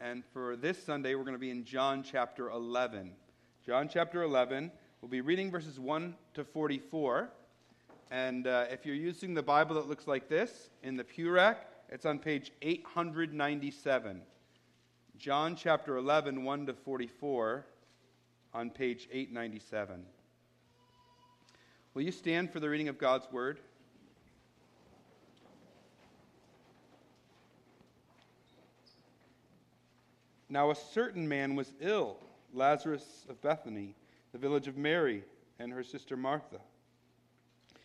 and for this Sunday, we're going to be in John chapter 11. John chapter 11, we'll be reading verses 1 to 44. And uh, if you're using the Bible that looks like this in the pew rack, it's on page 897. John chapter 11, 1 to 44, on page 897. Will you stand for the reading of God's word? Now, a certain man was ill, Lazarus of Bethany, the village of Mary and her sister Martha.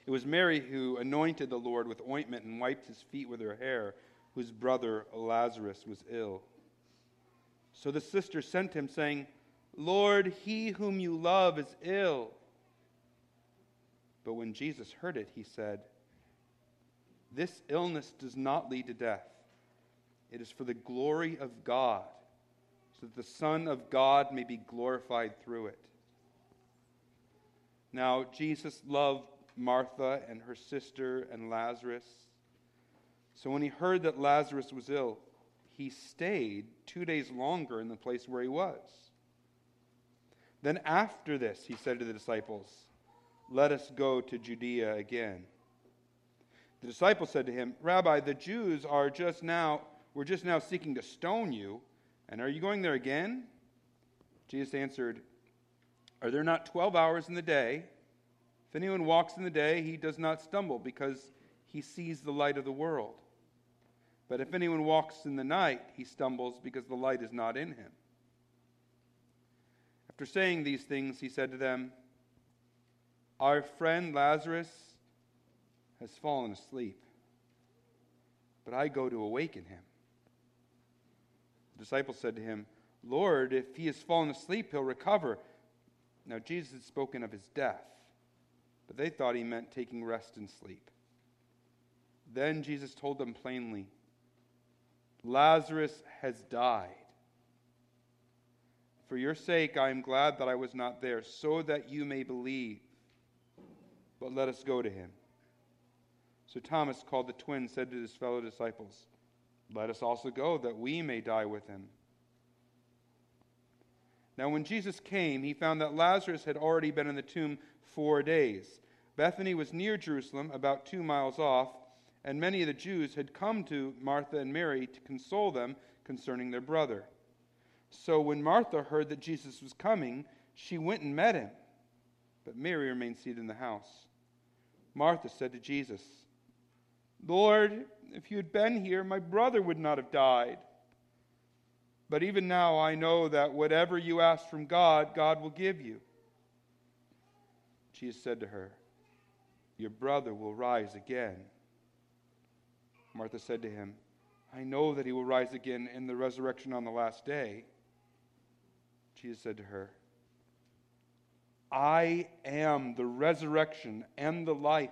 It was Mary who anointed the Lord with ointment and wiped his feet with her hair, whose brother Lazarus was ill. So the sister sent him, saying, Lord, he whom you love is ill. But when Jesus heard it, he said, This illness does not lead to death. It is for the glory of God so that the Son of God may be glorified through it. Now, Jesus loved Martha and her sister and Lazarus. So when he heard that Lazarus was ill, he stayed two days longer in the place where he was. Then after this, he said to the disciples, Let us go to Judea again. The disciples said to him, Rabbi, the Jews are just now, we're just now seeking to stone you and are you going there again? Jesus answered, Are there not 12 hours in the day? If anyone walks in the day, he does not stumble because he sees the light of the world. But if anyone walks in the night, he stumbles because the light is not in him. After saying these things, he said to them, Our friend Lazarus has fallen asleep, but I go to awaken him. The disciples said to him, Lord, if he has fallen asleep, he'll recover. Now, Jesus had spoken of his death, but they thought he meant taking rest and sleep. Then Jesus told them plainly, Lazarus has died. For your sake, I am glad that I was not there, so that you may believe. But let us go to him. So Thomas, called the twin, said to his fellow disciples, let us also go that we may die with him. Now, when Jesus came, he found that Lazarus had already been in the tomb four days. Bethany was near Jerusalem, about two miles off, and many of the Jews had come to Martha and Mary to console them concerning their brother. So when Martha heard that Jesus was coming, she went and met him, but Mary remained seated in the house. Martha said to Jesus, Lord, if you had been here, my brother would not have died. But even now, I know that whatever you ask from God, God will give you. Jesus said to her, Your brother will rise again. Martha said to him, I know that he will rise again in the resurrection on the last day. Jesus said to her, I am the resurrection and the life.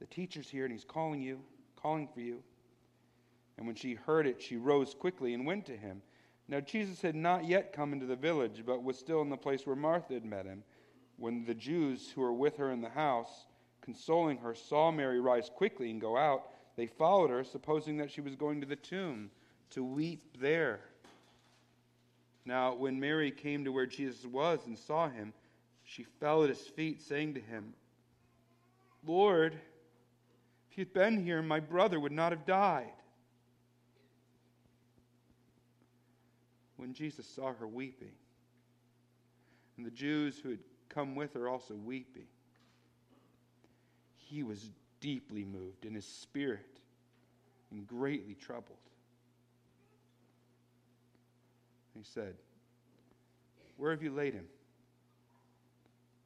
the teacher's here and he's calling you, calling for you. And when she heard it, she rose quickly and went to him. Now, Jesus had not yet come into the village, but was still in the place where Martha had met him. When the Jews who were with her in the house, consoling her, saw Mary rise quickly and go out, they followed her, supposing that she was going to the tomb to weep there. Now, when Mary came to where Jesus was and saw him, she fell at his feet, saying to him, Lord, you'd been here, my brother would not have died. When Jesus saw her weeping, and the Jews who had come with her also weeping, he was deeply moved in his spirit and greatly troubled. He said, Where have you laid him?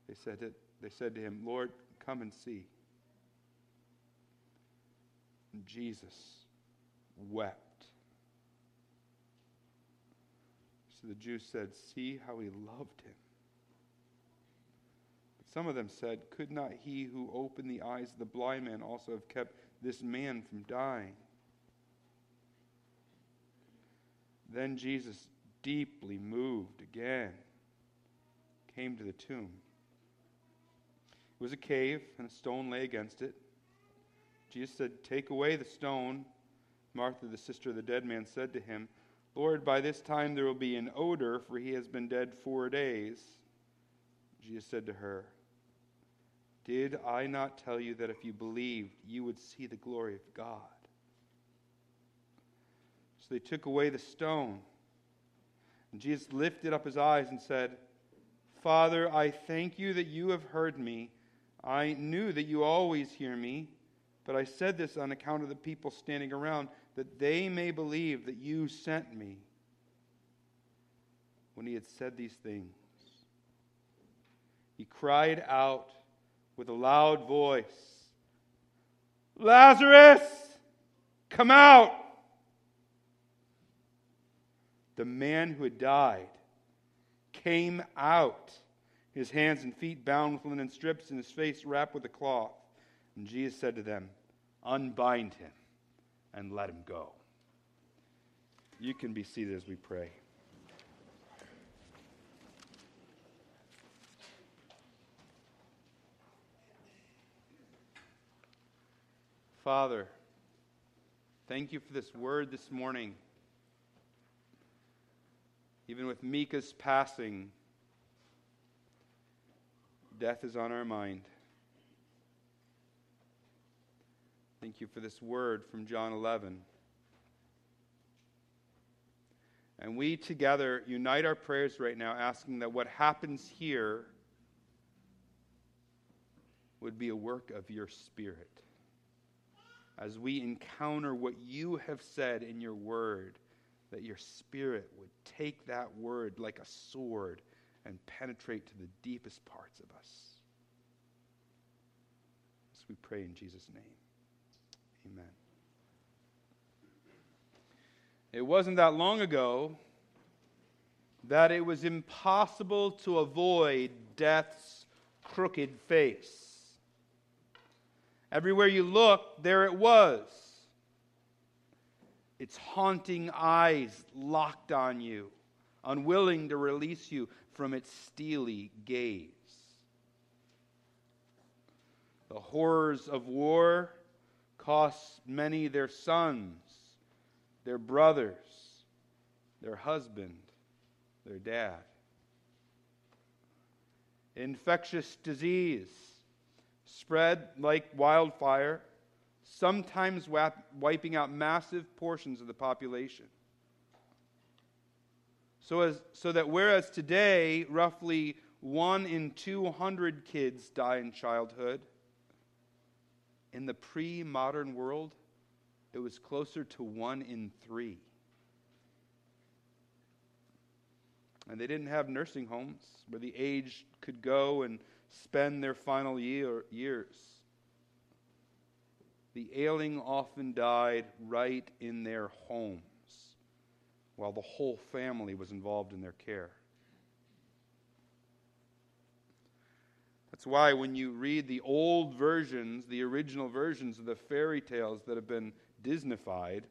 They said, to, they said to him, Lord, come and see. Jesus wept. So the Jews said, See how he loved him. But some of them said, Could not he who opened the eyes of the blind man also have kept this man from dying? Then Jesus, deeply moved again, came to the tomb. It was a cave, and a stone lay against it. Jesus said, Take away the stone. Martha, the sister of the dead man, said to him, Lord, by this time there will be an odor, for he has been dead four days. Jesus said to her, Did I not tell you that if you believed, you would see the glory of God? So they took away the stone. And Jesus lifted up his eyes and said, Father, I thank you that you have heard me. I knew that you always hear me, but I said this on account of the people standing around that they may believe that you sent me. When he had said these things, he cried out with a loud voice Lazarus, come out! The man who had died came out, his hands and feet bound with linen strips, and his face wrapped with a cloth. And Jesus said to them, Unbind him and let him go. You can be seated as we pray. Father, thank you for this word this morning. Even with Micah's passing, death is on our mind. Thank you for this word from John 11. And we together unite our prayers right now, asking that what happens here would be a work of your Spirit. As we encounter what you have said in your word, that your Spirit would take that word like a sword and penetrate to the deepest parts of us. As we pray in Jesus' name. Amen. It wasn't that long ago that it was impossible to avoid death's crooked face. Everywhere you looked, there it was. Its haunting eyes locked on you, unwilling to release you from its steely gaze. The horrors of war cost many their sons, their brothers, their husband, their dad. Infectious disease spread like wildfire, sometimes wiping out massive portions of the population. So, as, so that whereas today roughly one in 200 kids die in childhood, in the pre modern world, it was closer to one in three. And they didn't have nursing homes where the aged could go and spend their final year, years. The ailing often died right in their homes while the whole family was involved in their care. That's why when you read the old versions, the original versions of the fairy tales that have been Disneyfied,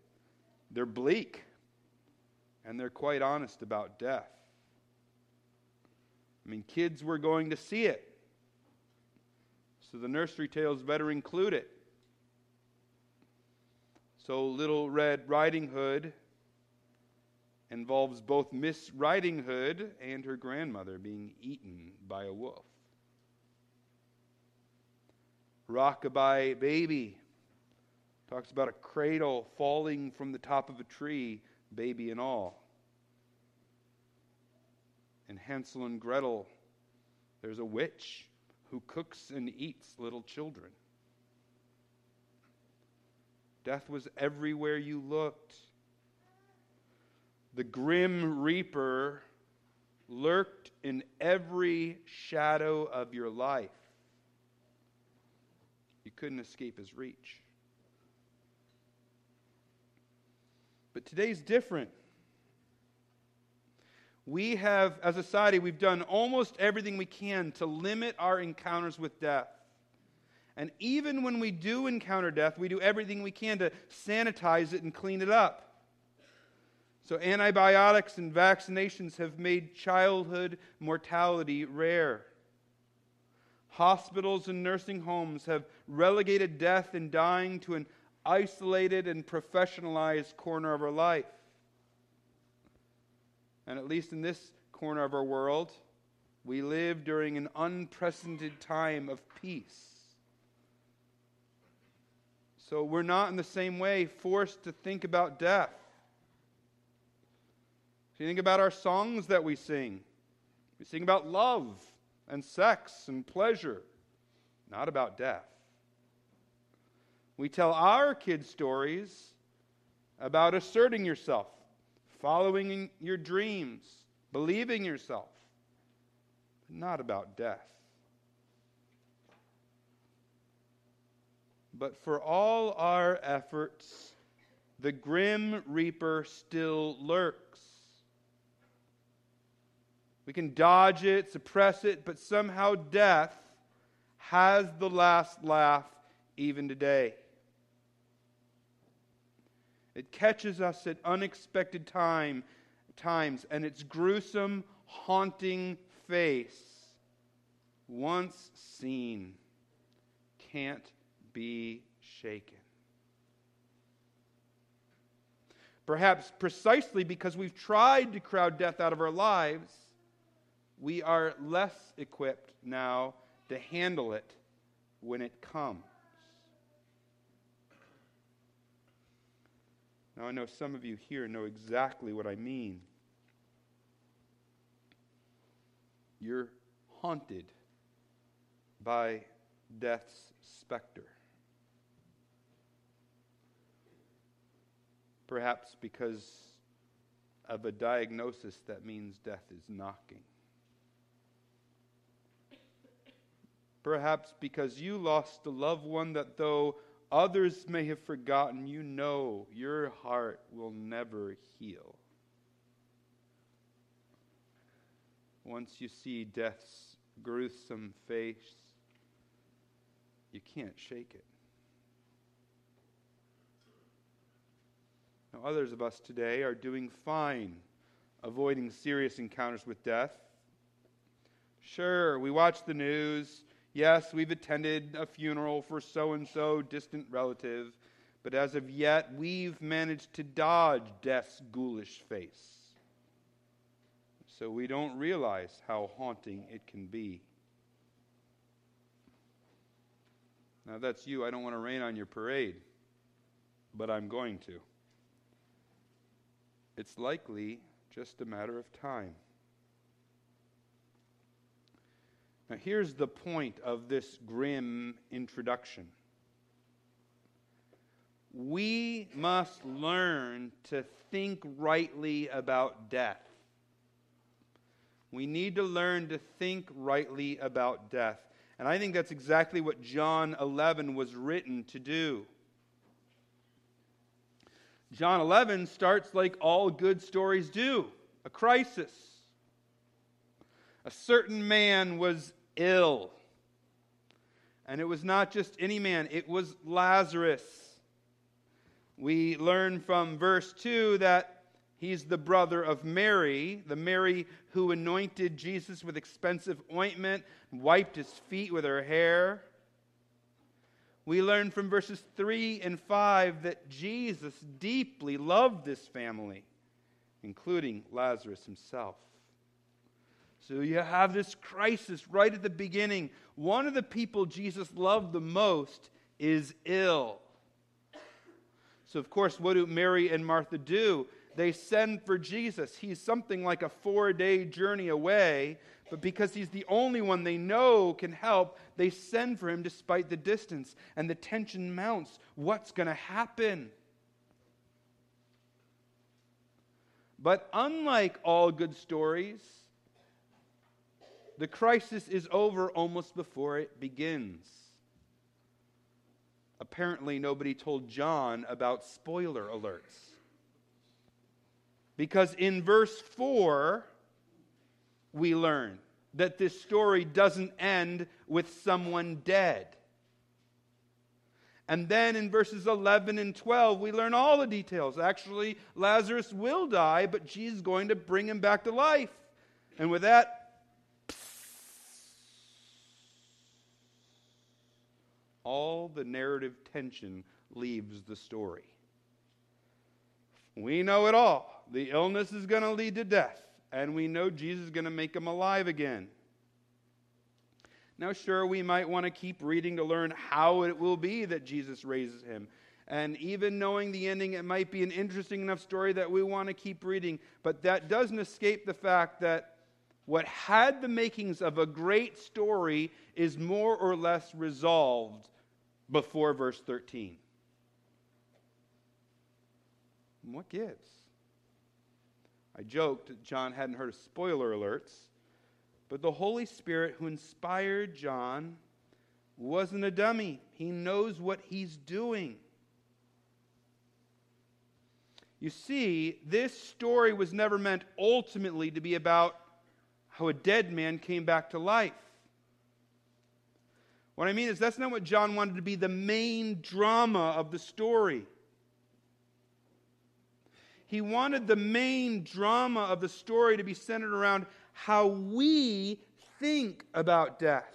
they're bleak and they're quite honest about death. I mean, kids were going to see it. So the nursery tales better include it. So Little Red Riding Hood involves both Miss Riding Hood and her grandmother being eaten by a wolf. Rockabye Baby talks about a cradle falling from the top of a tree, baby and all. In Hansel and Gretel, there's a witch who cooks and eats little children. Death was everywhere you looked. The grim reaper lurked in every shadow of your life. You couldn't escape his reach. But today's different. We have, as a society, we've done almost everything we can to limit our encounters with death. And even when we do encounter death, we do everything we can to sanitize it and clean it up. So, antibiotics and vaccinations have made childhood mortality rare. Hospitals and nursing homes have relegated death and dying to an isolated and professionalized corner of our life. And at least in this corner of our world, we live during an unprecedented time of peace. So we're not in the same way forced to think about death. If you think about our songs that we sing, we sing about love and sex and pleasure, not about death. We tell our kids stories about asserting yourself, following your dreams, believing yourself, but not about death. But for all our efforts, the grim reaper still lurks. We can dodge it, suppress it, but somehow death has the last laugh even today. It catches us at unexpected time, times, and its gruesome, haunting face, once seen, can't be shaken. Perhaps precisely because we've tried to crowd death out of our lives, we are less equipped now to handle it when it comes. Now, I know some of you here know exactly what I mean. You're haunted by death's specter. Perhaps because of a diagnosis that means death is knocking. Perhaps because you lost a loved one that, though others may have forgotten, you know your heart will never heal. Once you see death's gruesome face, you can't shake it. Now, others of us today are doing fine avoiding serious encounters with death. Sure, we watch the news Yes, we've attended a funeral for so and so distant relative, but as of yet, we've managed to dodge death's ghoulish face. So we don't realize how haunting it can be. Now, that's you. I don't want to rain on your parade, but I'm going to. It's likely just a matter of time. Now, here's the point of this grim introduction we must learn to think rightly about death. We need to learn to think rightly about death. And I think that's exactly what John 11 was written to do. John 11 starts like all good stories do a crisis. A certain man was ill. And it was not just any man, it was Lazarus. We learn from verse 2 that he's the brother of Mary, the Mary who anointed Jesus with expensive ointment, wiped his feet with her hair. We learn from verses 3 and 5 that Jesus deeply loved this family, including Lazarus himself. So you have this crisis right at the beginning. One of the people Jesus loved the most is ill. So, of course, what do Mary and Martha do? They send for Jesus. He's something like a four day journey away, but because he's the only one they know can help, they send for him despite the distance. And the tension mounts. What's going to happen? But unlike all good stories, the crisis is over almost before it begins. Apparently, nobody told John about spoiler alerts. Because in verse 4, we learn that this story doesn't end with someone dead. And then in verses 11 and 12, we learn all the details. Actually, Lazarus will die, but Jesus is going to bring him back to life. And with that, all the narrative tension leaves the story. We know it all. The illness is going to lead to death, and we know Jesus is going to make him alive again. Now, sure, we might want to keep reading to learn how it will be that Jesus raises him. And even knowing the ending, it might be an interesting enough story that we want to keep reading. But that doesn't escape the fact that what had the makings of a great story is more or less resolved before verse 13. And what gives? I joked that John hadn't heard of spoiler alerts, but the Holy Spirit who inspired John wasn't a dummy. He knows what he's doing. You see, this story was never meant ultimately to be about how a dead man came back to life. What I mean is, that's not what John wanted to be the main drama of the story. He wanted the main drama of the story to be centered around how we think about death.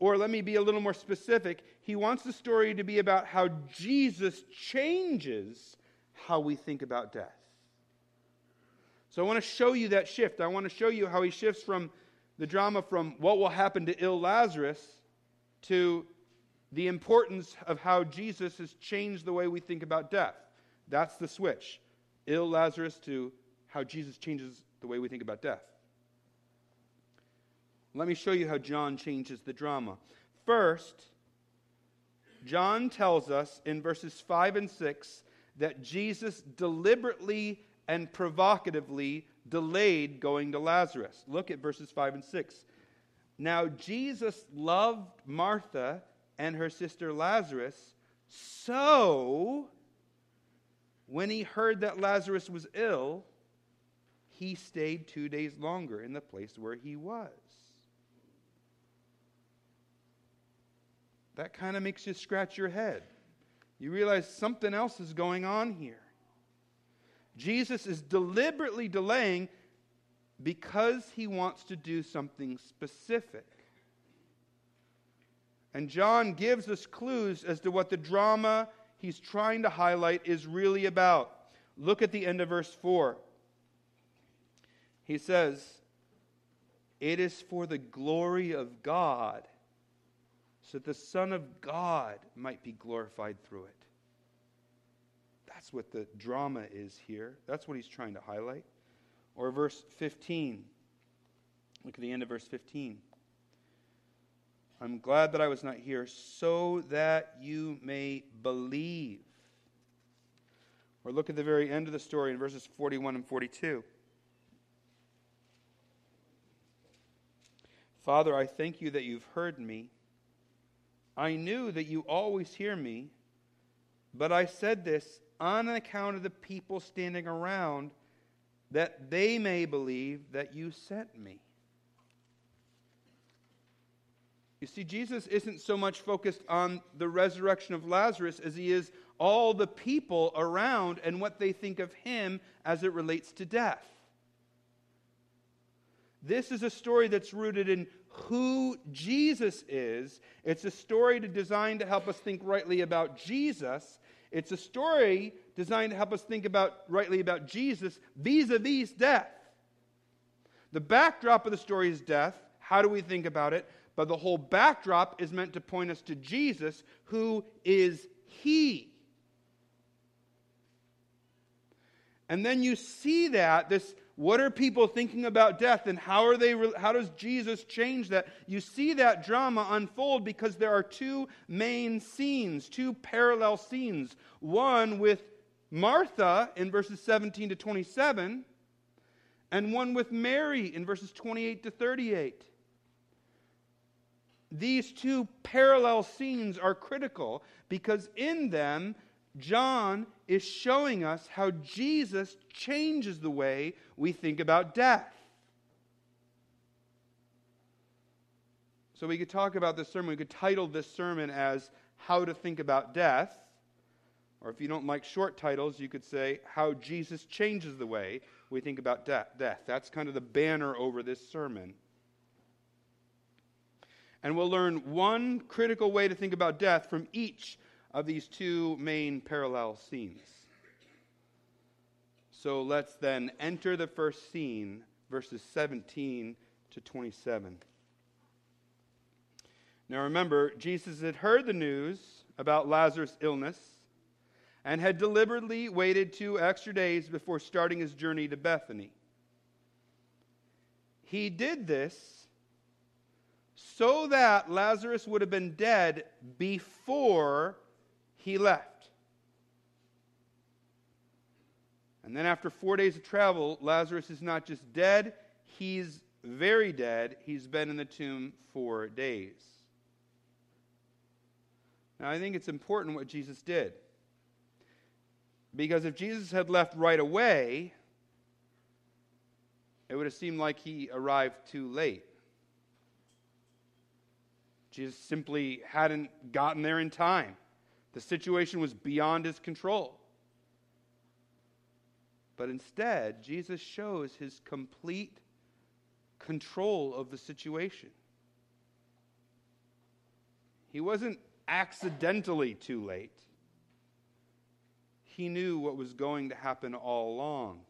Or let me be a little more specific. He wants the story to be about how Jesus changes how we think about death. So I want to show you that shift. I want to show you how he shifts from the drama from what will happen to ill Lazarus to the importance of how Jesus has changed the way we think about death. That's the switch. Ill Lazarus to how Jesus changes the way we think about death. Let me show you how John changes the drama. First, John tells us in verses 5 and 6 that Jesus deliberately and provocatively delayed going to Lazarus. Look at verses 5 and 6. Now, Jesus loved Martha and her sister Lazarus, so when he heard that Lazarus was ill, he stayed two days longer in the place where he was. That kind of makes you scratch your head. You realize something else is going on here. Jesus is deliberately delaying because he wants to do something specific. And John gives us clues as to what the drama he's trying to highlight is really about. Look at the end of verse 4. He says, It is for the glory of God, so that the Son of God might be glorified through it. That's what the drama is here. That's what he's trying to highlight. Or verse 15. Look at the end of verse 15. I'm glad that I was not here so that you may believe. Or look at the very end of the story in verses 41 and 42. Father, I thank you that you've heard me. I knew that you always hear me, but I said this on account of the people standing around, that they may believe that you sent me. You see, Jesus isn't so much focused on the resurrection of Lazarus as he is all the people around and what they think of him as it relates to death. This is a story that's rooted in who Jesus is. It's a story designed to help us think rightly about Jesus it's a story designed to help us think about rightly about Jesus vis-a-vis death. The backdrop of the story is death. How do we think about it? But the whole backdrop is meant to point us to Jesus, who is He. And then you see that, this what are people thinking about death and how are they how does Jesus change that? You see that drama unfold because there are two main scenes, two parallel scenes. One with Martha in verses 17 to 27 and one with Mary in verses 28 to 38. These two parallel scenes are critical because in them John is showing us how Jesus changes the way we think about death. So we could talk about this sermon, we could title this sermon as How to Think About Death. Or if you don't like short titles, you could say How Jesus Changes the Way We Think About Death. That's kind of the banner over this sermon. And we'll learn one critical way to think about death from each of these two main parallel scenes. So let's then enter the first scene, verses 17 to 27. Now remember, Jesus had heard the news about Lazarus' illness and had deliberately waited two extra days before starting his journey to Bethany. He did this so that Lazarus would have been dead before he left. And then, after four days of travel, Lazarus is not just dead, he's very dead. He's been in the tomb four days. Now, I think it's important what Jesus did. Because if Jesus had left right away, it would have seemed like he arrived too late. Jesus simply hadn't gotten there in time. The situation was beyond his control. But instead, Jesus shows his complete control of the situation. He wasn't accidentally too late, he knew what was going to happen all along.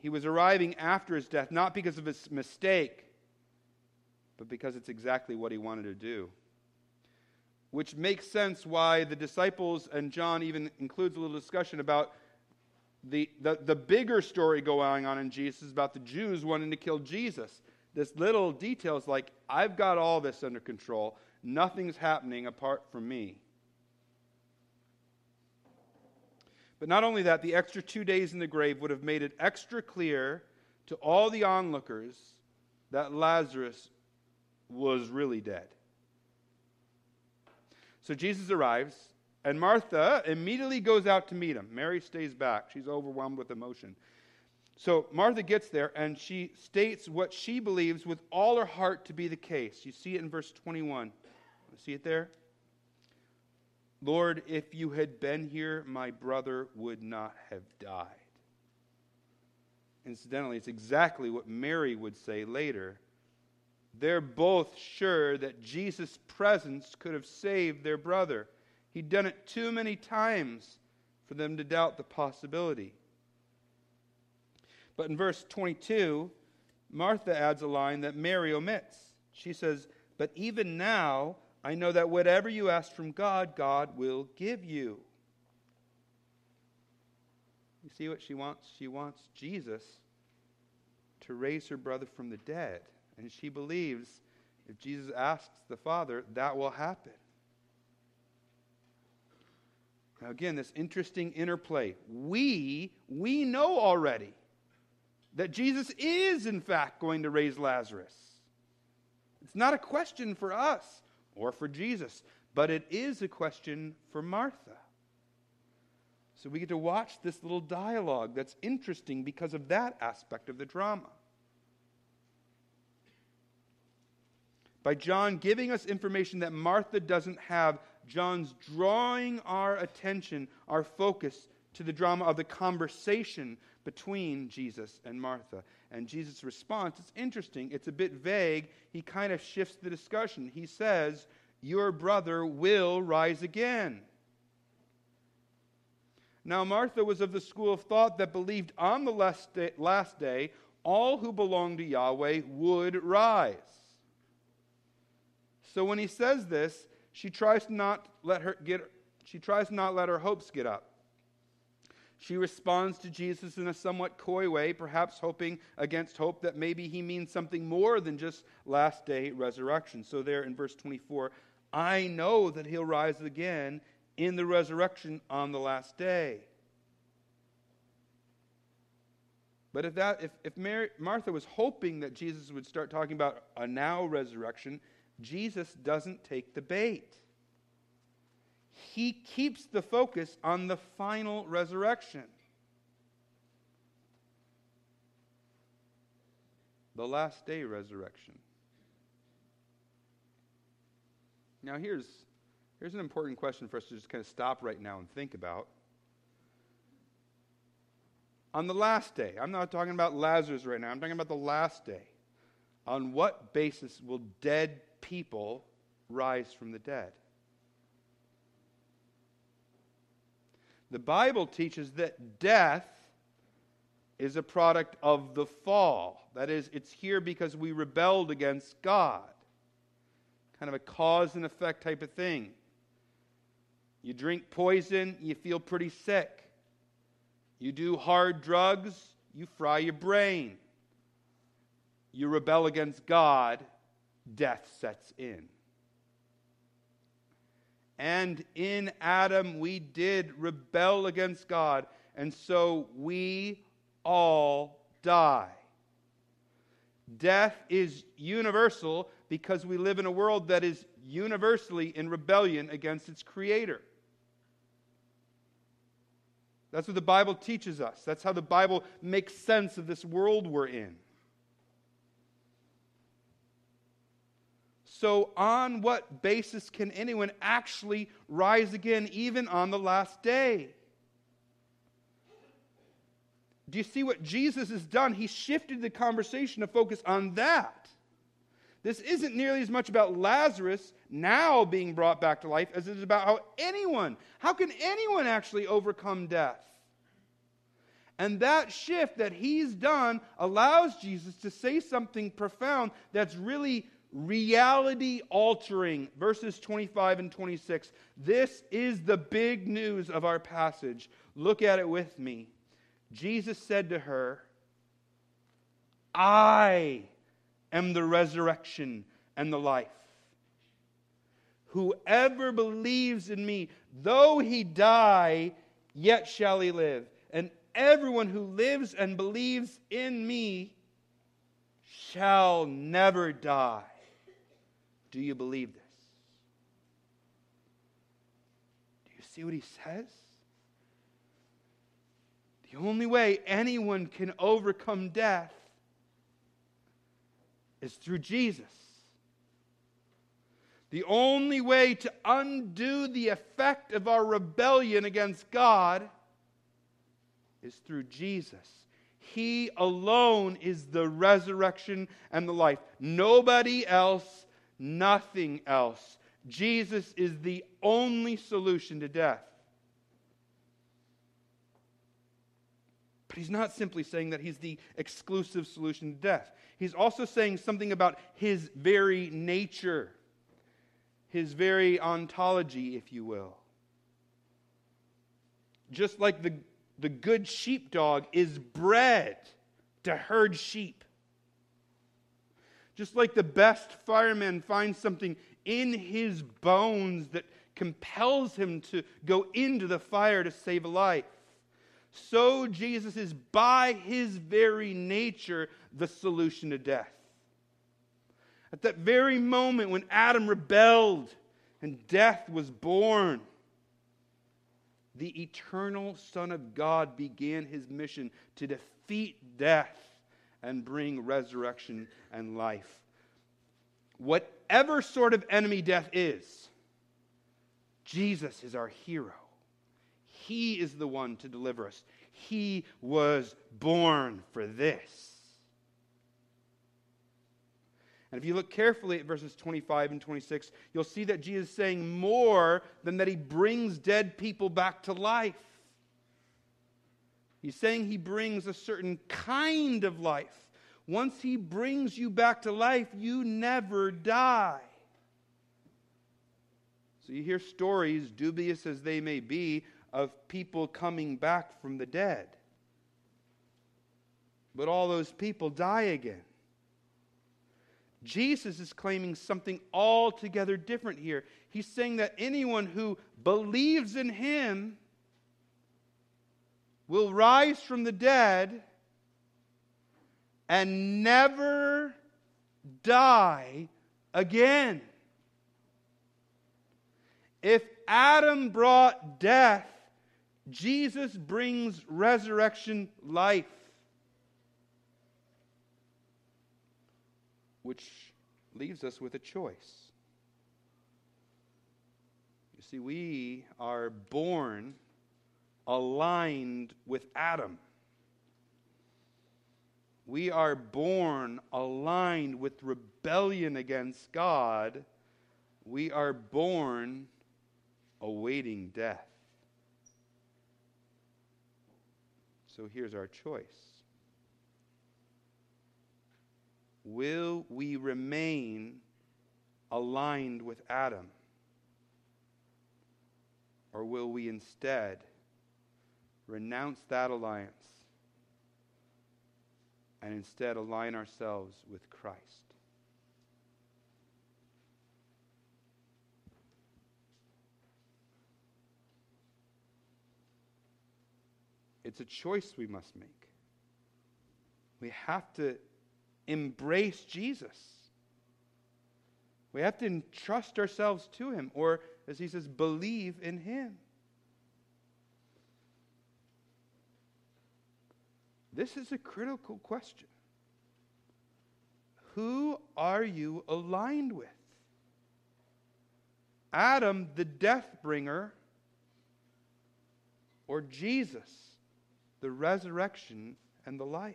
He was arriving after his death, not because of his mistake, but because it's exactly what he wanted to do which makes sense why the disciples and John even includes a little discussion about the, the, the bigger story going on in Jesus about the Jews wanting to kill Jesus. This little detail is like, I've got all this under control. Nothing's happening apart from me. But not only that, the extra two days in the grave would have made it extra clear to all the onlookers that Lazarus was really dead. So Jesus arrives, and Martha immediately goes out to meet him. Mary stays back. She's overwhelmed with emotion. So Martha gets there, and she states what she believes with all her heart to be the case. You see it in verse 21. See it there? Lord, if you had been here, my brother would not have died. Incidentally, it's exactly what Mary would say later they're both sure that Jesus' presence could have saved their brother. He'd done it too many times for them to doubt the possibility. But in verse 22, Martha adds a line that Mary omits. She says, But even now, I know that whatever you ask from God, God will give you. You see what she wants? She wants Jesus to raise her brother from the dead. And she believes if Jesus asks the Father, that will happen. Now, again, this interesting interplay. We, we know already that Jesus is, in fact, going to raise Lazarus. It's not a question for us or for Jesus, but it is a question for Martha. So we get to watch this little dialogue that's interesting because of that aspect of the drama. By John giving us information that Martha doesn't have, John's drawing our attention, our focus to the drama of the conversation between Jesus and Martha. And Jesus' response, it's interesting, it's a bit vague. He kind of shifts the discussion. He says, Your brother will rise again. Now, Martha was of the school of thought that believed on the last day, last day all who belonged to Yahweh would rise. So when he says this, she tries not let her get she tries not let her hopes get up. She responds to Jesus in a somewhat coy way, perhaps hoping against hope that maybe he means something more than just last day resurrection. So, there in verse 24, I know that he'll rise again in the resurrection on the last day. But if, that, if, if Mary, Martha was hoping that Jesus would start talking about a now resurrection, Jesus doesn't take the bait. he keeps the focus on the final resurrection. The last day resurrection. Now, here's, here's an important question for us to just kind of stop right now and think about. On the last day, I'm not talking about Lazarus right now, I'm talking about the last day. On what basis will dead people rise from the dead? The Bible teaches that death is a product of the fall. That is, it's here because we rebelled against God. Kind of a cause and effect type of thing. You drink poison, you feel pretty sick. You do hard drugs, you fry your brain. You rebel against God, death sets in. And in Adam, we did rebel against God, and so we all die. Death is universal because we live in a world that is universally in rebellion against its creator. That's what the Bible teaches us. That's how the Bible makes sense of this world we're in. So, on what basis can anyone actually rise again, even on the last day? Do you see what Jesus has done? He shifted the conversation to focus on that. This isn't nearly as much about Lazarus now being brought back to life as it is about how anyone, how can anyone actually overcome death? And that shift that he's done allows Jesus to say something profound that's really reality altering. Verses 25 and 26. This is the big news of our passage. Look at it with me. Jesus said to her, I am the resurrection and the life. Whoever believes in me, though he die, yet shall he live. And everyone who lives and believes in me shall never die. Do you believe this? Do you see what he says? The only way anyone can overcome death is through Jesus. The only way to undo the effect of our rebellion against God is through Jesus. He alone is the resurrection and the life. Nobody else nothing else. Jesus is the only solution to death. But he's not simply saying that he's the exclusive solution to death. He's also saying something about his very nature, his very ontology, if you will. Just like the, the good sheepdog is bred to herd sheep, just like the best fireman finds something in his bones that compels him to go into the fire to save a life, so Jesus is by his very nature the solution to death. At that very moment when Adam rebelled and death was born, the eternal Son of God began his mission to defeat death and bring resurrection and life. Whatever sort of enemy death is, Jesus is our hero. He is the one to deliver us. He was born for this. And if you look carefully at verses 25 and 26, you'll see that Jesus is saying more than that he brings dead people back to life. He's saying he brings a certain kind of life. Once he brings you back to life, you never die. So you hear stories, dubious as they may be, of people coming back from the dead. But all those people die again. Jesus is claiming something altogether different here. He's saying that anyone who believes in him will rise from the dead and never die again. If Adam brought death, Jesus brings resurrection life. Which leaves us with a choice. You see, we are born aligned with Adam. We are born aligned with rebellion against God. We are born awaiting death. So here's our choice Will we remain aligned with Adam? Or will we instead renounce that alliance and instead align ourselves with Christ? It's a choice we must make. We have to embrace Jesus. We have to entrust ourselves to him, or as he says, believe in him. This is a critical question. Who are you aligned with? Adam, the death bringer, or Jesus, the resurrection and the life?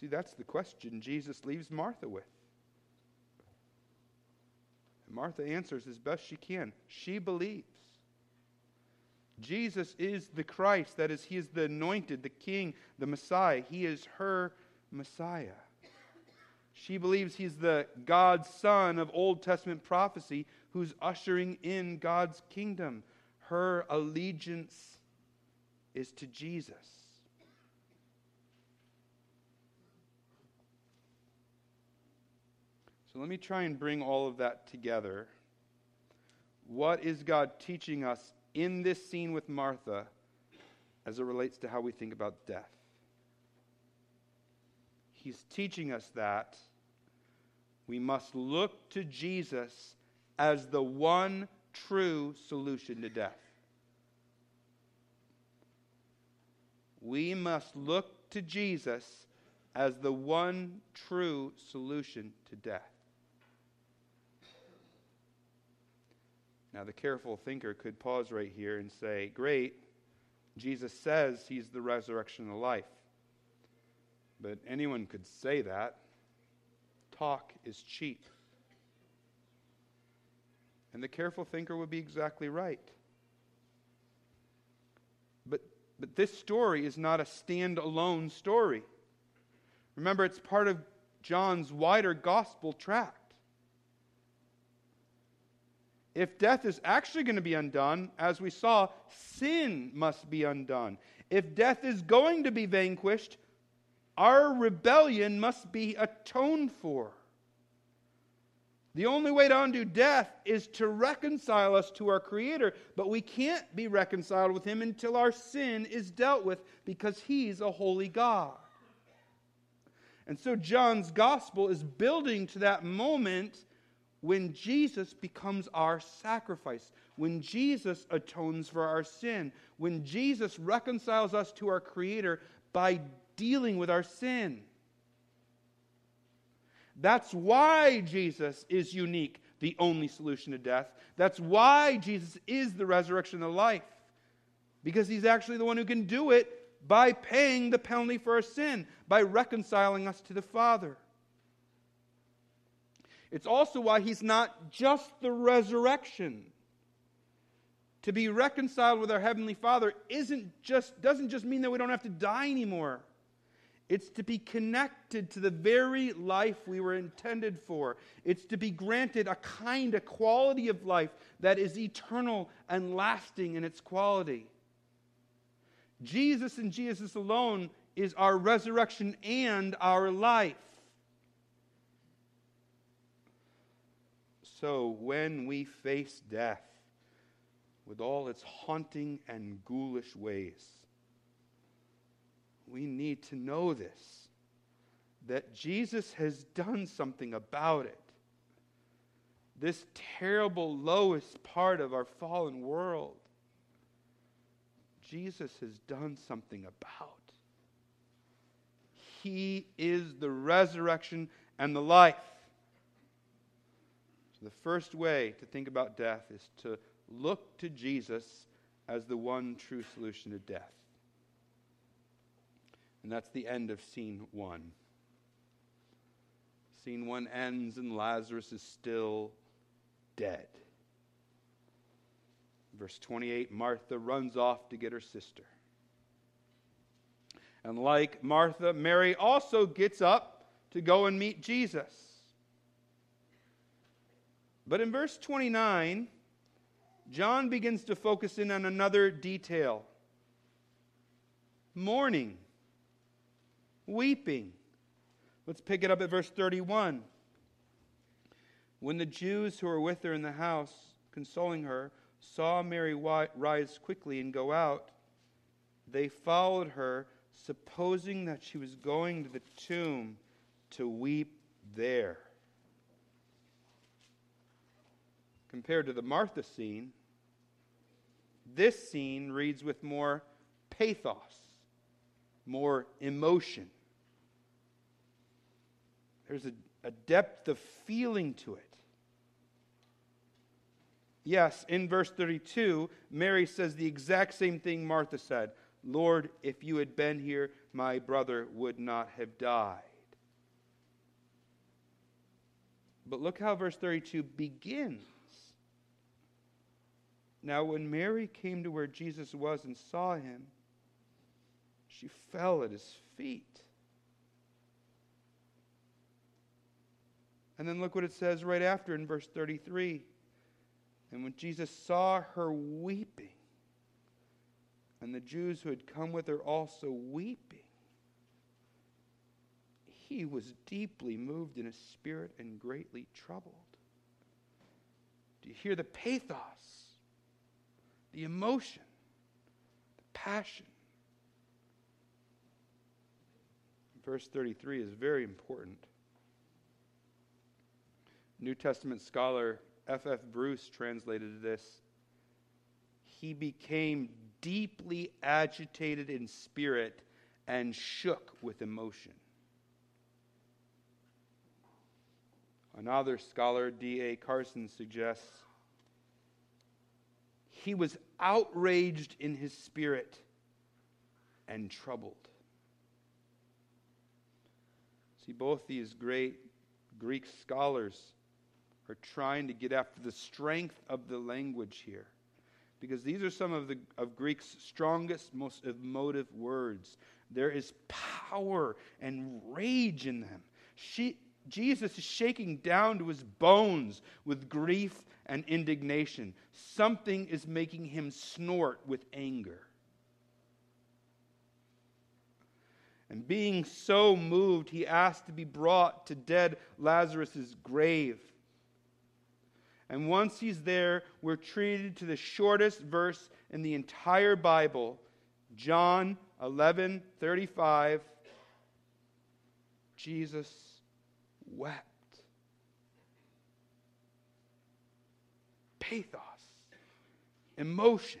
See, that's the question Jesus leaves Martha with. And Martha answers as best she can. She believes. Jesus is the Christ. That is, He is the anointed, the King, the Messiah. He is her Messiah. She believes He's the God's Son of Old Testament prophecy who's ushering in God's kingdom. Her allegiance is to Jesus. So let me try and bring all of that together. What is God teaching us in this scene with Martha as it relates to how we think about death? He's teaching us that we must look to Jesus as the one true solution to death. We must look to Jesus as the one true solution to death. Now, the careful thinker could pause right here and say, Great, Jesus says he's the resurrection and the life. But anyone could say that. Talk is cheap. And the careful thinker would be exactly right. But, but this story is not a stand-alone story. Remember, it's part of John's wider gospel tract. If death is actually going to be undone, as we saw, sin must be undone. If death is going to be vanquished, our rebellion must be atoned for. The only way to undo death is to reconcile us to our Creator, but we can't be reconciled with Him until our sin is dealt with because He's a holy God. And so John's gospel is building to that moment when Jesus becomes our sacrifice, when Jesus atones for our sin, when Jesus reconciles us to our Creator by dealing with our sin. That's why Jesus is unique, the only solution to death. That's why Jesus is the resurrection of life. Because he's actually the one who can do it by paying the penalty for our sin, by reconciling us to the Father. It's also why he's not just the resurrection. To be reconciled with our heavenly Father isn't just doesn't just mean that we don't have to die anymore. It's to be connected to the very life we were intended for. It's to be granted a kind, a quality of life that is eternal and lasting in its quality. Jesus and Jesus alone is our resurrection and our life. So when we face death with all its haunting and ghoulish ways, we need to know this that Jesus has done something about it. this terrible, lowest part of our fallen world, Jesus has done something about. He is the resurrection and the life. So, the first way to think about death is to look to Jesus as the one true solution to death. And that's the end of scene one. Scene one ends, and Lazarus is still dead. Verse 28 Martha runs off to get her sister. And like Martha, Mary also gets up to go and meet Jesus. But in verse 29, John begins to focus in on another detail mourning, weeping. Let's pick it up at verse 31. When the Jews who were with her in the house, consoling her, saw Mary rise quickly and go out, they followed her, supposing that she was going to the tomb to weep there. Compared to the Martha scene, this scene reads with more pathos, more emotion. There's a, a depth of feeling to it. Yes, in verse 32, Mary says the exact same thing Martha said Lord, if you had been here, my brother would not have died. But look how verse 32 begins. Now, when Mary came to where Jesus was and saw him, she fell at his feet. And then look what it says right after in verse 33. And when Jesus saw her weeping, and the Jews who had come with her also weeping, he was deeply moved in his spirit and greatly troubled. Do you hear the pathos, the emotion, the passion? Verse 33 is very important. New Testament scholar F. F. Bruce translated this. He became deeply agitated in spirit and shook with emotion. Another scholar, D.A. Carson, suggests he was outraged in his spirit and troubled. See, both these great Greek scholars are trying to get after the strength of the language here. Because these are some of, the, of Greek's strongest, most emotive words. There is power and rage in them. She, Jesus is shaking down to his bones with grief and indignation. Something is making him snort with anger. And being so moved, he asked to be brought to dead Lazarus' grave. And once he's there, we're treated to the shortest verse in the entire Bible, John 11 35. Jesus wept. Pathos, emotion.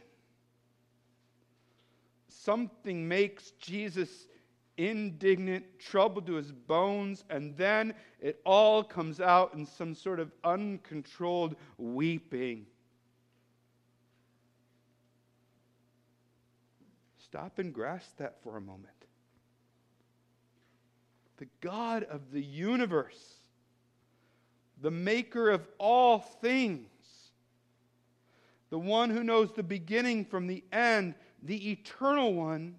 Something makes Jesus indignant, troubled to his bones, and then it all comes out in some sort of uncontrolled weeping. Stop and grasp that for a moment. The God of the universe, the maker of all things, the one who knows the beginning from the end, the eternal one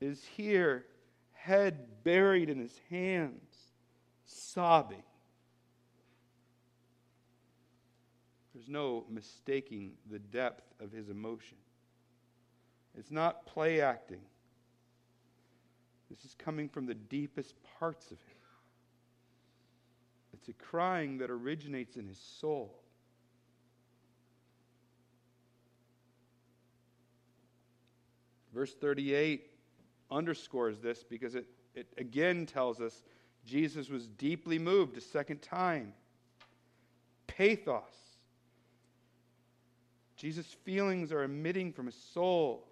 is here, head buried in his hands, sobbing. There's no mistaking the depth of his emotion. It's not play acting. This is coming from the deepest parts of him. It's a crying that originates in his soul. Verse 38 underscores this because it, it again tells us Jesus was deeply moved a second time. pathos. Jesus' feelings are emitting from his soul.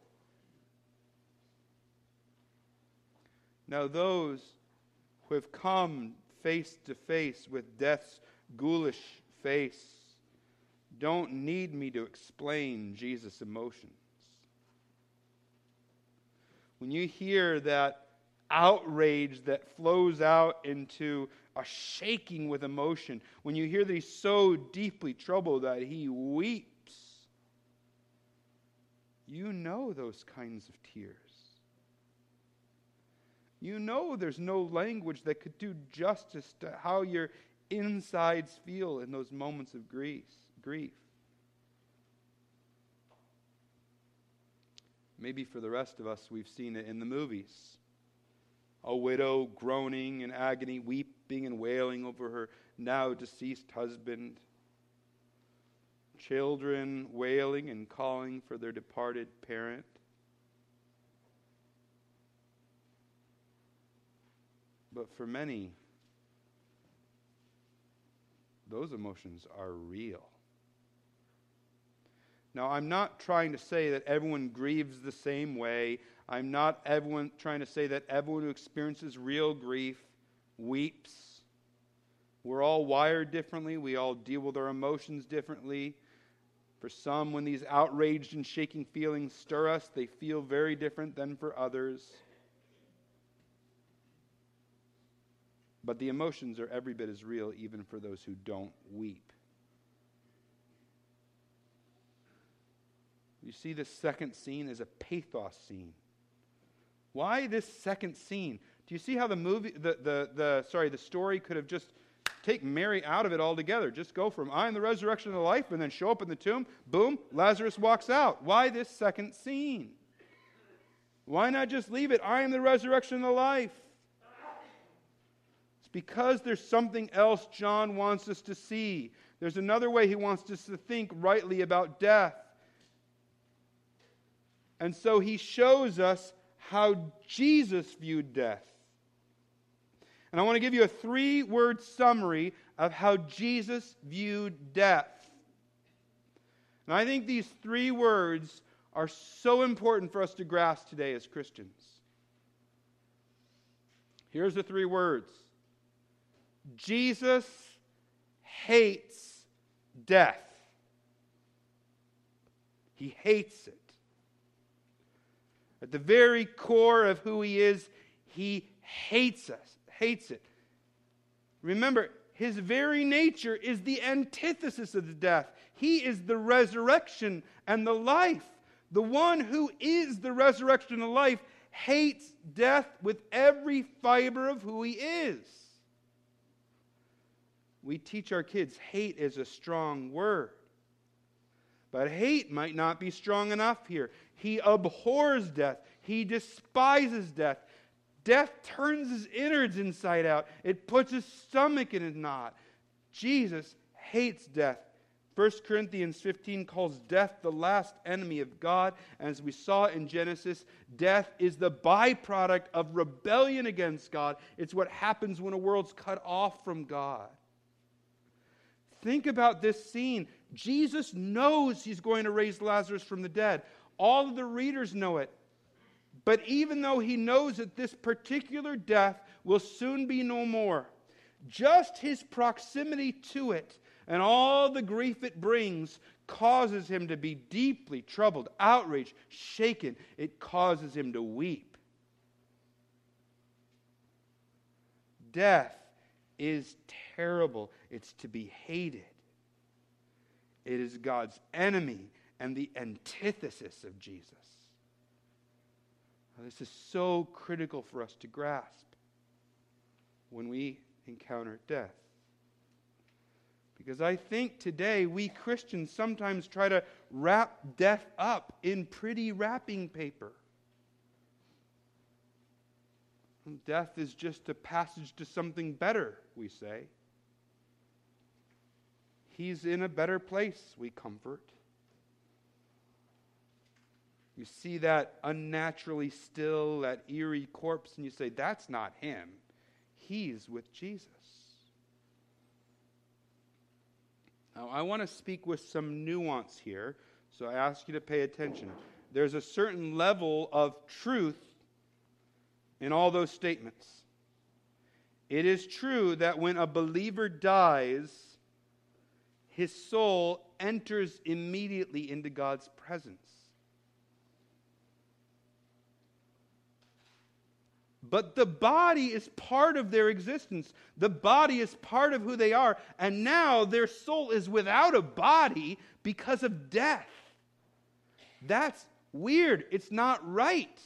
Now, those who have come face to face with death's ghoulish face don't need me to explain Jesus' emotions. When you hear that outrage that flows out into a shaking with emotion, when you hear that he's so deeply troubled that he weeps, you know those kinds of tears. You know there's no language that could do justice to how your insides feel in those moments of grief. grief. Maybe for the rest of us, we've seen it in the movies. A widow groaning in agony, weeping and wailing over her now deceased husband. Children wailing and calling for their departed parent. But for many, those emotions are real. Now, I'm not trying to say that everyone grieves the same way. I'm not everyone trying to say that everyone who experiences real grief weeps. We're all wired differently. We all deal with our emotions differently. For some, when these outraged and shaking feelings stir us, they feel very different than for others. But the emotions are every bit as real, even for those who don't weep. You see, this second scene is a pathos scene. Why this second scene? Do you see how the movie, the, the, the sorry, the story could have just take Mary out of it altogether? Just go from I am the resurrection of the life and then show up in the tomb, boom, Lazarus walks out. Why this second scene? Why not just leave it? I am the resurrection of the life because there's something else John wants us to see. There's another way he wants us to think rightly about death. And so he shows us how Jesus viewed death. And I want to give you a three word summary of how Jesus viewed death. And I think these three words are so important for us to grasp today as Christians. Here's the three words Jesus hates death. He hates it. At the very core of who he is, he hates us, hates it. Remember, his very nature is the antithesis of the death. He is the resurrection and the life. The one who is the resurrection and the life hates death with every fiber of who he is we teach our kids hate is a strong word. But hate might not be strong enough here. He abhors death, he despises death. Death turns his innards inside out, it puts his stomach in a knot. Jesus hates death. 1 Corinthians 15 calls death the last enemy of God. As we saw in Genesis, death is the byproduct of rebellion against God. It's what happens when a world's cut off from God. Think about this scene. Jesus knows he's going to raise Lazarus from the dead. All of the readers know it. But even though he knows that this particular death will soon be no more, just his proximity to it and all the grief it brings causes him to be deeply troubled, outraged, shaken. It causes him to weep. Death is terrible, it's to be hated. It is God's enemy and the antithesis of Jesus. Now, this is so critical for us to grasp when we encounter death. Because I think today we Christians sometimes try to wrap death up in pretty wrapping paper. Death is just a passage to something better, we say. He's in a better place, we comfort. You see that unnaturally still, that eerie corpse, and you say, That's not him. He's with Jesus. Now, I want to speak with some nuance here, so I ask you to pay attention. There's a certain level of truth in all those statements. It is true that when a believer dies, his soul enters immediately into God's presence. But the body is part of their existence. The body is part of who they are. And now their soul is without a body because of death. That's weird. It's not right.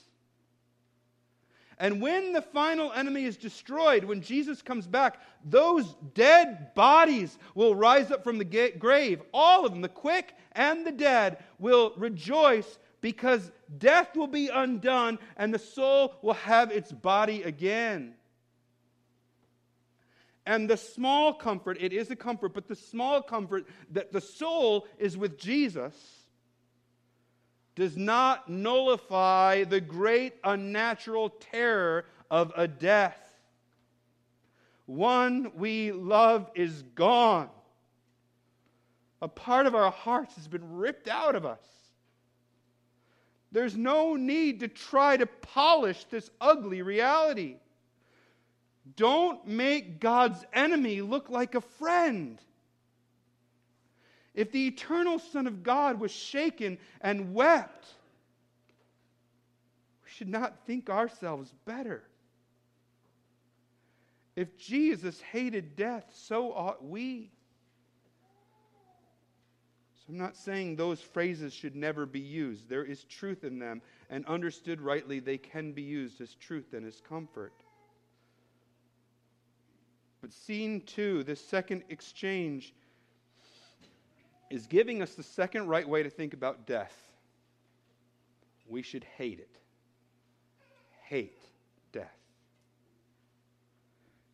And when the final enemy is destroyed, when Jesus comes back, those dead bodies will rise up from the grave. All of them, the quick and the dead, will rejoice because death will be undone and the soul will have its body again. And the small comfort, it is a comfort, but the small comfort that the soul is with Jesus does not nullify the great unnatural terror of a death. One we love is gone. A part of our hearts has been ripped out of us. There's no need to try to polish this ugly reality. Don't make God's enemy look like a friend. If the eternal Son of God was shaken and wept, we should not think ourselves better. If Jesus hated death, so ought we. So I'm not saying those phrases should never be used. There is truth in them, and understood rightly, they can be used as truth and as comfort. But scene two, this second exchange, is giving us the second right way to think about death. We should hate it. Hate death.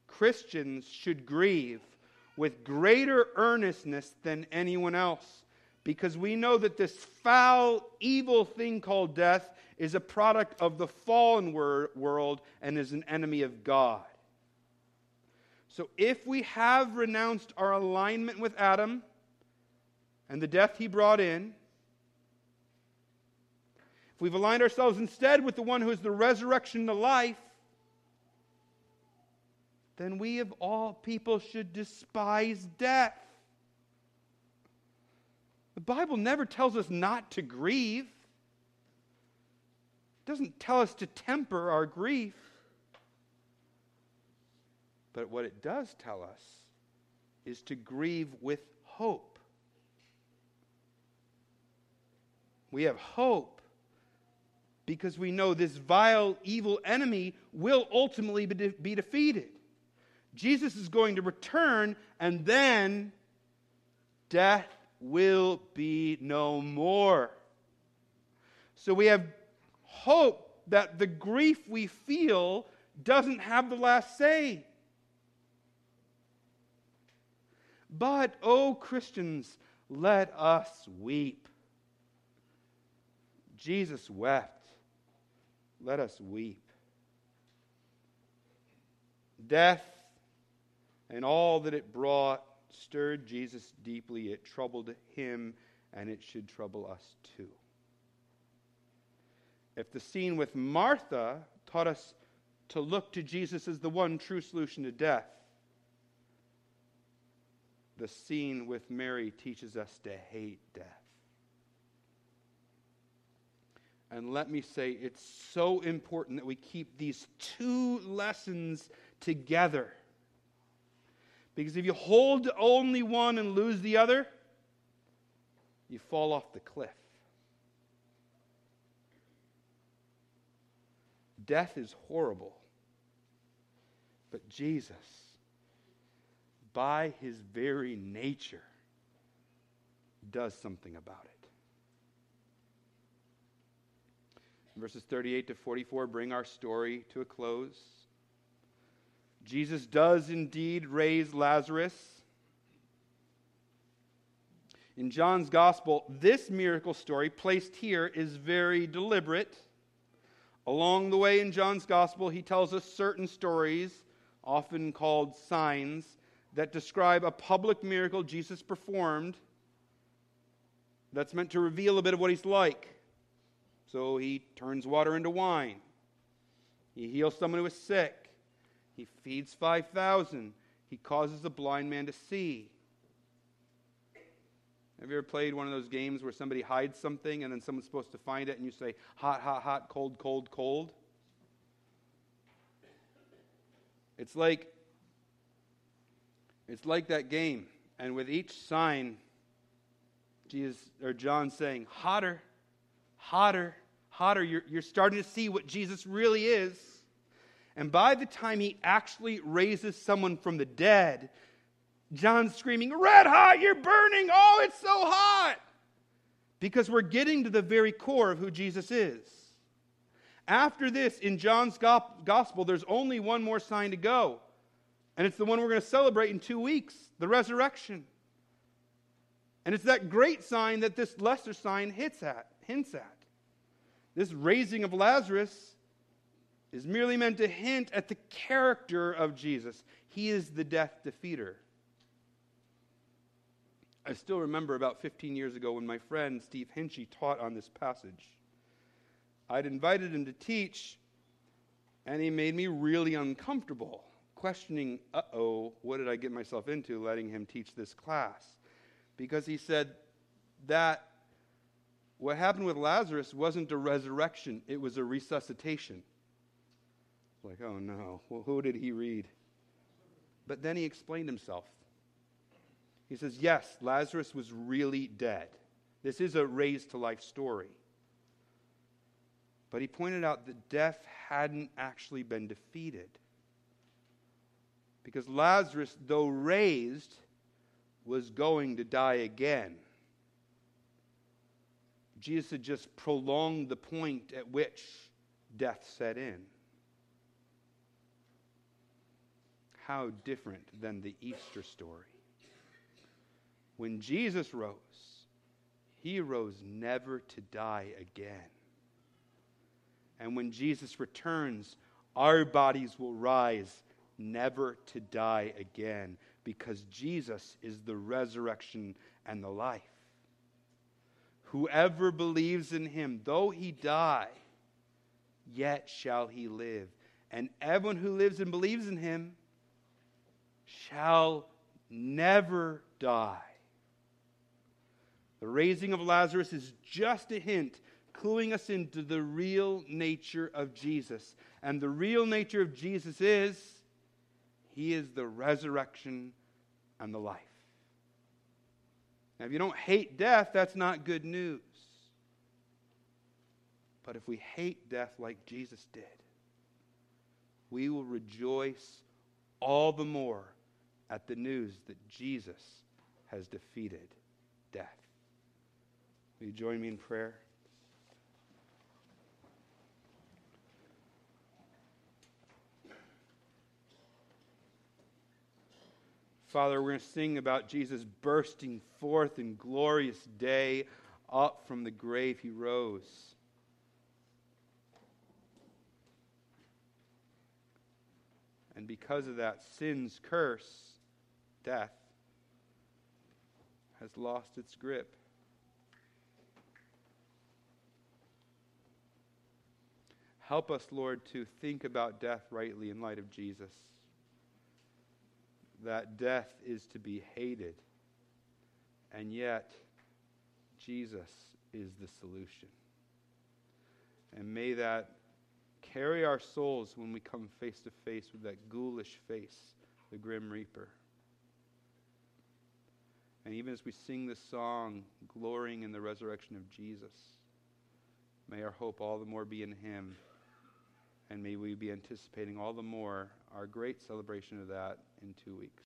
Christians should grieve with greater earnestness than anyone else because we know that this foul, evil thing called death is a product of the fallen wor- world and is an enemy of God. So if we have renounced our alignment with Adam and the death he brought in, if we've aligned ourselves instead with the one who is the resurrection the life, then we of all people should despise death. The Bible never tells us not to grieve. It doesn't tell us to temper our grief. But what it does tell us is to grieve with hope. We have hope because we know this vile, evil enemy will ultimately be, de- be defeated. Jesus is going to return, and then death will be no more. So we have hope that the grief we feel doesn't have the last say. But, oh Christians, let us weep. Jesus wept. Let us weep. Death and all that it brought stirred Jesus deeply. It troubled him, and it should trouble us too. If the scene with Martha taught us to look to Jesus as the one true solution to death, the scene with Mary teaches us to hate death. And let me say, it's so important that we keep these two lessons together. Because if you hold only one and lose the other, you fall off the cliff. Death is horrible. But Jesus, by his very nature, does something about it. Verses 38 to 44 bring our story to a close. Jesus does indeed raise Lazarus. In John's gospel, this miracle story placed here is very deliberate. Along the way in John's gospel, he tells us certain stories, often called signs, that describe a public miracle Jesus performed that's meant to reveal a bit of what he's like. So he turns water into wine. He heals someone who is sick. He feeds 5,000. He causes a blind man to see. Have you ever played one of those games where somebody hides something and then someone's supposed to find it and you say, hot, hot, hot, cold, cold, cold? It's like it's like that game. And with each sign, Jesus or John saying, hotter, hotter, hotter. You're, you're starting to see what Jesus really is. And by the time he actually raises someone from the dead, John's screaming, Red hot, you're burning. Oh, it's so hot. Because we're getting to the very core of who Jesus is. After this, in John's gospel, there's only one more sign to go. And it's the one we're going to celebrate in two weeks the resurrection. And it's that great sign that this lesser sign hits at, hints at. This raising of Lazarus is merely meant to hint at the character of Jesus. He is the death defeater. I still remember about 15 years ago when my friend Steve Hinchy taught on this passage. I'd invited him to teach, and he made me really uncomfortable, questioning, uh oh, what did I get myself into letting him teach this class? Because he said that what happened with Lazarus wasn't a resurrection, it was a resuscitation. Like, oh no, well, who did he read? But then he explained himself. He says, Yes, Lazarus was really dead. This is a raised to life story. But he pointed out that death hadn't actually been defeated. Because Lazarus, though raised, was going to die again. Jesus had just prolonged the point at which death set in. How different than the Easter story. When Jesus rose, he rose never to die again. And when Jesus returns, our bodies will rise never to die again because Jesus is the resurrection and the life. Whoever believes in him, though he die, yet shall he live. And everyone who lives and believes in him shall never die. The raising of Lazarus is just a hint, cluing us into the real nature of Jesus. And the real nature of Jesus is he is the resurrection and the life. Now, if you don't hate death, that's not good news. But if we hate death like Jesus did, we will rejoice all the more at the news that Jesus has defeated death. Will you join me in prayer? Father, we're going to sing about Jesus bursting forth in glorious day. Up from the grave he rose. And because of that, sin's curse, death, has lost its grip. Help us, Lord, to think about death rightly in light of Jesus that death is to be hated. And yet, Jesus is the solution. And may that carry our souls when we come face to face with that ghoulish face, the grim reaper. And even as we sing this song, glorying in the resurrection of Jesus, may our hope all the more be in him. And may we be anticipating all the more our great celebration of that in two weeks.